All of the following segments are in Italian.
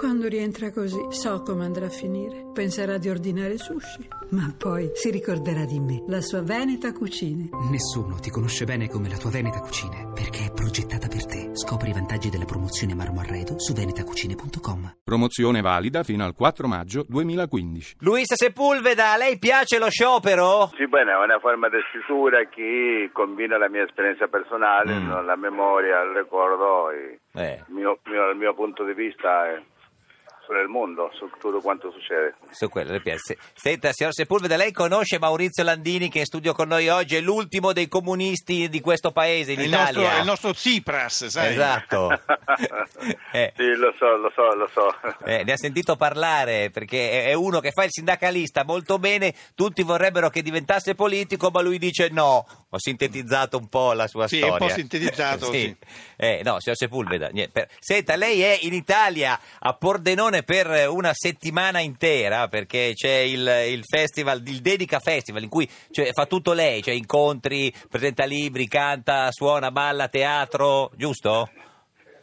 Quando rientra così, so come andrà a finire. Penserà di ordinare sushi, ma poi si ricorderà di me, la sua Veneta Cucine. Nessuno ti conosce bene come la tua Veneta Cucine, perché è progettata per te. Scopri i vantaggi della promozione Marmo Arredo su venetacucine.com. Promozione valida fino al 4 maggio 2015. Luisa Sepulveda, a lei piace lo sciopero? Sì, bene, è una forma di scrittura che combina la mia esperienza personale, Mm. la memoria, il ricordo, e Eh, il, mio, mio- il mio punto di vista eh, sul mondo, su tutto quanto succede. su quello le piace. Senta, signor Sepulveda, lei conosce Maurizio Landini che è in studio con noi oggi, è l'ultimo dei comunisti di questo paese, in È il, nostro, Italia. è il nostro Tsipras, sai? Esatto. Eh, Sì, lo so, lo so, lo so. eh, ne ha sentito parlare perché è- uno che fa il sindacalista molto bene, tutti vorrebbero che diventasse politico, ma lui dice no. Ho sintetizzato un po' la sua Sì, storia. un po' sintetizzato, sì. Eh, no, signor Sepulveda, niente, per- senta, lei è in Italia a Pordenone per una settimana intera perché c'è il, il festival, il Dedica Festival in cui cioè, fa tutto lei, cioè incontri, presenta libri, canta, suona, balla, teatro, giusto?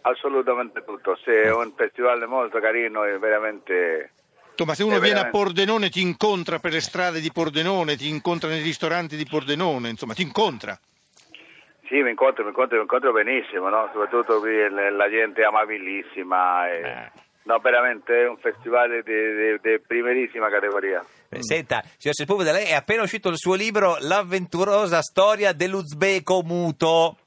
Assolutamente tutto. Sì, è un festival molto carino e veramente... Ma se uno È viene a veramente- Pordenone ti incontra per le strade di Pordenone, ti incontra nei ristoranti di Pordenone, insomma, ti incontra. Sì, mi incontro, mi incontro, mi incontro benissimo, no? soprattutto qui l- la gente è amabilissima. e- Eh. No, veramente è un festival di, di- di primerissima categoria. Eh, Senta, signor Sepulveda, lei è appena uscito il suo libro L'avventurosa storia dell'Uzbeko muto.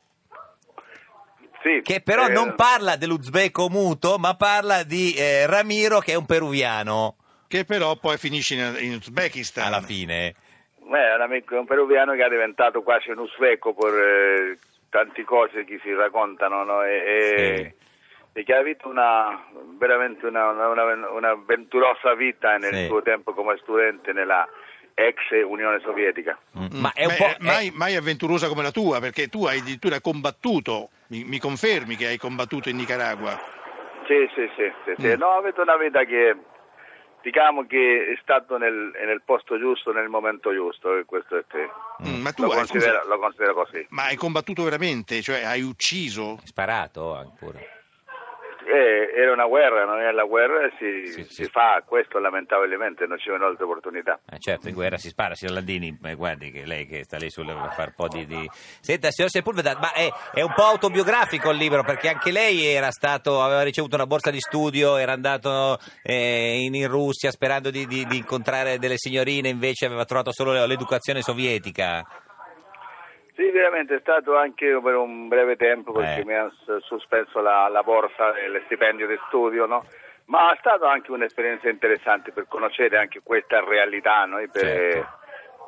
Sì, Che però eh, non parla dell'Uzbeko muto, ma parla di eh, Ramiro, che è un peruviano, Che però poi finisce in, in Uzbekistan. alla fine. Eh, è un amico, un peruviano che è diventato quasi un usveco per eh, tante cose che si raccontano no? e, e- e che ha avuto una, veramente una, una, una- un'avventurosa vita nel Sì. suo tempo come studente nella ex Unione Sovietica. Mm. Ma è un Beh, po'... eh, mai, mai avventurosa come la tua, perché tu hai addirittura combattuto, mi, mi confermi che hai combattuto in Nicaragua? Sì, sì, sì, sì, sì. Mm. No, avete una vita che diciamo che è stato nel, nel posto giusto, nel momento giusto, e questo è te. Mm, ma tu Lo hai, considero, scusa, lo considero così. ma hai combattuto veramente? Cioè hai ucciso? È sparato pure. Eh, era una guerra, non era la guerra, si, Sì, si sì. fa questo lamentabilmente, non c'è un'altra opportunità. Eh, certo, in guerra si spara, signor Landini, eh, guardi che lei che sta lì sul, a fare un po' di... di... Senta, signor Sepulveda, ma è, è un po' autobiografico il libro, perché anche lei era stato, aveva ricevuto una borsa di studio, era andato eh, in, in Russia sperando di, di- di incontrare delle signorine, invece aveva trovato solo l'educazione sovietica. Sì, veramente è stato anche per un breve tempo perché Eh. mi ha sospeso la, la borsa e lo stipendio di studio, no? Ma è stata anche un'esperienza interessante per conoscere anche questa realtà, no? E per, Certo.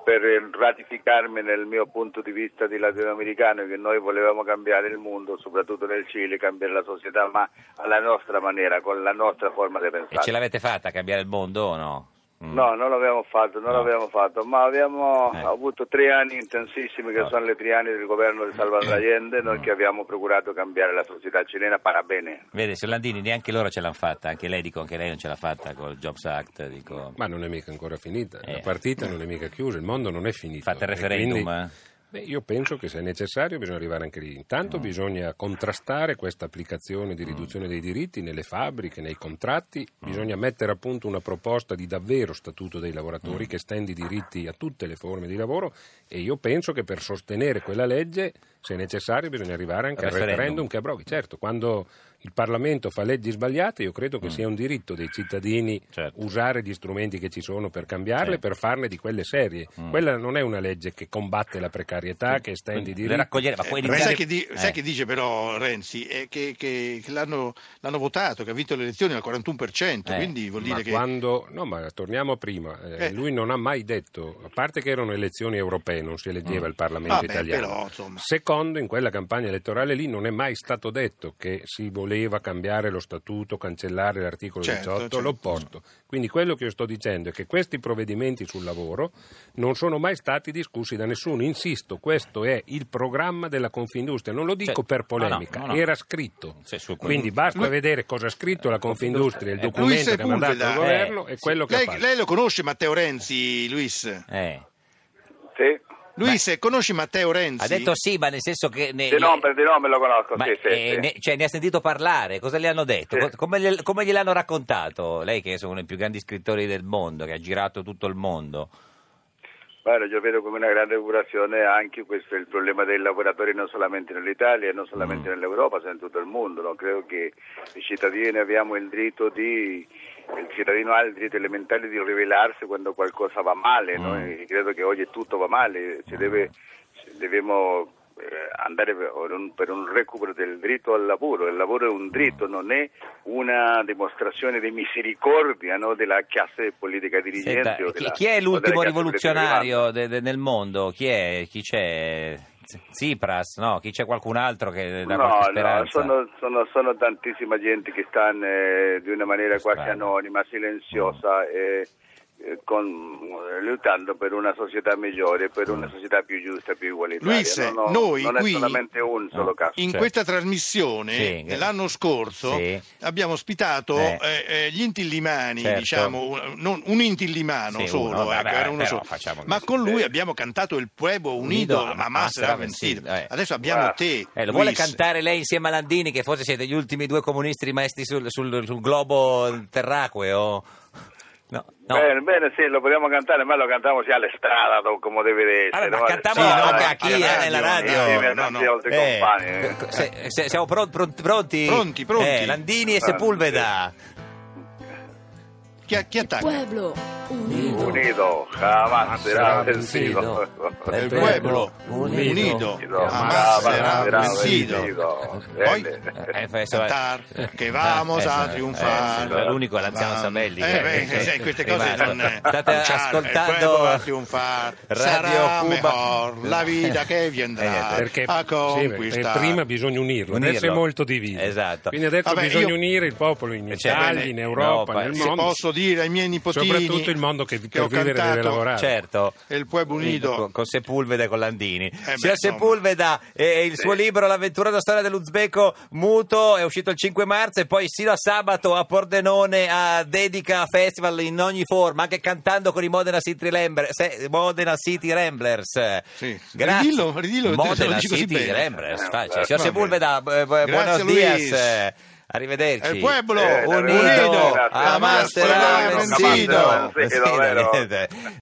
per ratificarmi nel mio punto di vista di latinoamericano che noi volevamo cambiare il mondo, soprattutto nel Cile, cambiare la società, ma alla nostra maniera, con la nostra forma di E pensare. ce l'avete fatta cambiare il mondo o no? Mm. No, non l'abbiamo fatto, non No. l'abbiamo fatto, ma abbiamo Eh. avuto tre anni intensissimi che No. sono i tre anni del governo di Salvador Allende, noi che abbiamo procurato cambiare la società cilena para bene. Vede, signor Landini, neanche loro ce l'hanno fatta, anche lei dico, anche lei non ce l'ha fatta col Jobs Act, dico... Ma non è mica ancora finita, Eh. la partita non è mica chiusa, il mondo non è finito. Fate il referendum, quindi, eh? Beh, io penso che se è necessario bisogna arrivare anche lì. Intanto bisogna contrastare questa applicazione di riduzione dei diritti nelle fabbriche, nei contratti, bisogna mettere a punto una proposta di davvero statuto dei lavoratori che stendi i diritti a tutte le forme di lavoro e io penso che per sostenere quella legge, se è necessario, bisogna arrivare anche al Referendum. referendum che abroghi. Certo, quando il Parlamento fa leggi sbagliate, io credo che sia un diritto dei cittadini Certo. usare gli strumenti che ci sono per cambiarle, Sì. per farne di quelle serie. Quella non è una legge che combatte la precarietà, che estende i Le diritti. raccogliere, ma può Eh, iniziare... sai, che di- sai Eh. che dice però Renzi? È che, che- che l'hanno, l'hanno votato, che ha vinto le elezioni al 41%, Eh, quindi vuol dire Ma che... quando, no, ma torniamo a prima. Eh, Eh. Lui non ha mai detto, a parte che erano elezioni europee, non si eleggeva il Parlamento Vabbè, italiano. però. Secondo, in quella campagna elettorale lì non è mai stato detto che si voleva cambiare lo statuto, cancellare l'articolo Certo, 18, certo. l'opposto. Quindi quello che io sto dicendo è che questi provvedimenti sul lavoro non sono mai stati discussi da nessuno. Insisto, questo è il programma della Confindustria. Non lo dico Cioè, per no, no, polemica, no, no. era scritto. Sì, quello- Quindi basta Lui- vedere cosa ha scritto la Confindustria, il Eh, documento che ha mandato al Sepulveda, governo eh, e quello che lei, ha fatto. lei lo conosce Matteo Renzi, Luis? Eh. Sì, Luis, conosci Matteo Renzi? Ha detto sì, ma nel senso che... Ne, Di nome, di nome lo conosco, ma, sì, sì, eh, sì. ne, cioè, ne ha sentito parlare? Cosa le hanno detto? Come, gliel- come gliel'hanno raccontato? Lei che è uno dei più grandi scrittori del mondo, che ha girato tutto il mondo. Guarda, io vedo come una grande preoccupazione anche questo il problema dei lavoratori non solamente nell'Italia, non solamente Mm. nell'Europa, ma in tutto il mondo. no? Credo che i cittadini abbiamo il diritto di il cittadino ha il diritto elementare di rivelarsi quando qualcosa va male, no? Mm. E credo che oggi tutto va male, si deve, dobbiamo andare per un, per un recupero del diritto al lavoro. Il lavoro è un diritto, non è una dimostrazione di misericordia no? della classe politica dirigente. Senta, della- chi è l'ultimo rivoluzionario de- de- nel mondo? Chi è? Chi c'è? Tsipras? No, chi c'è qualcun altro che dà No, no, sono, sono, sono tantissima gente che stanno eh, di una maniera quasi Strano. anonima, silenziosa, e, eh, con- lottando per una società migliore, per una società più giusta, più igualitaria. Luis, No, no, noi non qui- è solamente un solo No. caso. In Certo. questa trasmissione Sì, eh, l'anno scorso Sì. abbiamo ospitato Eh. eh, eh, gli intillimani, Certo. diciamo, un, non- un intillimano Sì, solo, uno, ecco, vabbè, era uno però solo. ma con lui abbiamo cantato il Pueblo Unido, Unido, a ma Será sarà vencido. eh. Adesso abbiamo Ah. te, Eh, lo vuole Luis. cantare lei insieme a Landini, che forse siete gli ultimi due comunisti rimasti sul, sul- sul globo terracqueo? No, no. Bene, bene, sì, lo possiamo cantare, ma lo cantiamo sia all'estrada, do- come deve essere. Allora, ma cantiamo Sì, anche no, a chi è nella radio? A No, no. altri Eh, eh. se- se- siamo pron- pron- pronti? Pronti, pronti. Eh, Landini e Sepulveda. Chi, chi attacca? Pueblo unido. Jamás será vencido. El pueblo unido jamás será vencido. Poi. Eh, cantar che vamos Eh, a eh, triunfare. eh, l'unico è l'anziano Sabelli. Eh, che- sì, queste cose non eh, State ascoltando il pueblo va a triunfare Radio sarà Cuba. mejor la vita che Eh, vendrà Perché a conquistare prima bisogna unirlo, adesso è molto diviso. Esatto. Quindi adesso bisogna unire il popolo in Cioè, Italia, in Europa, nel mondo. posso dire ai miei nipotini Soprattutto il mondo che, che per ho vivere deve cantato lavorare. Certo. il pueblo unido Con, con Sepulveda e con Landini. beh, Signor. Sepulveda, eh, il suo libro L'avventurosa storia dell'Uzbeko muto è uscito il 5 marzo e poi sino a sabato a Pordenone a dedica festival in ogni forma, anche cantando con i Modena City Ramblers. Modena City Ramblers. Sì. Grazie. Ridillo, ridillo, Modena City. Ramblers. Eh, facile. eh, Signor Sepulveda, bu- buenos Luis. dias. Arrivederci. el pueblo Eh, Unido, unido. Jamás jamás será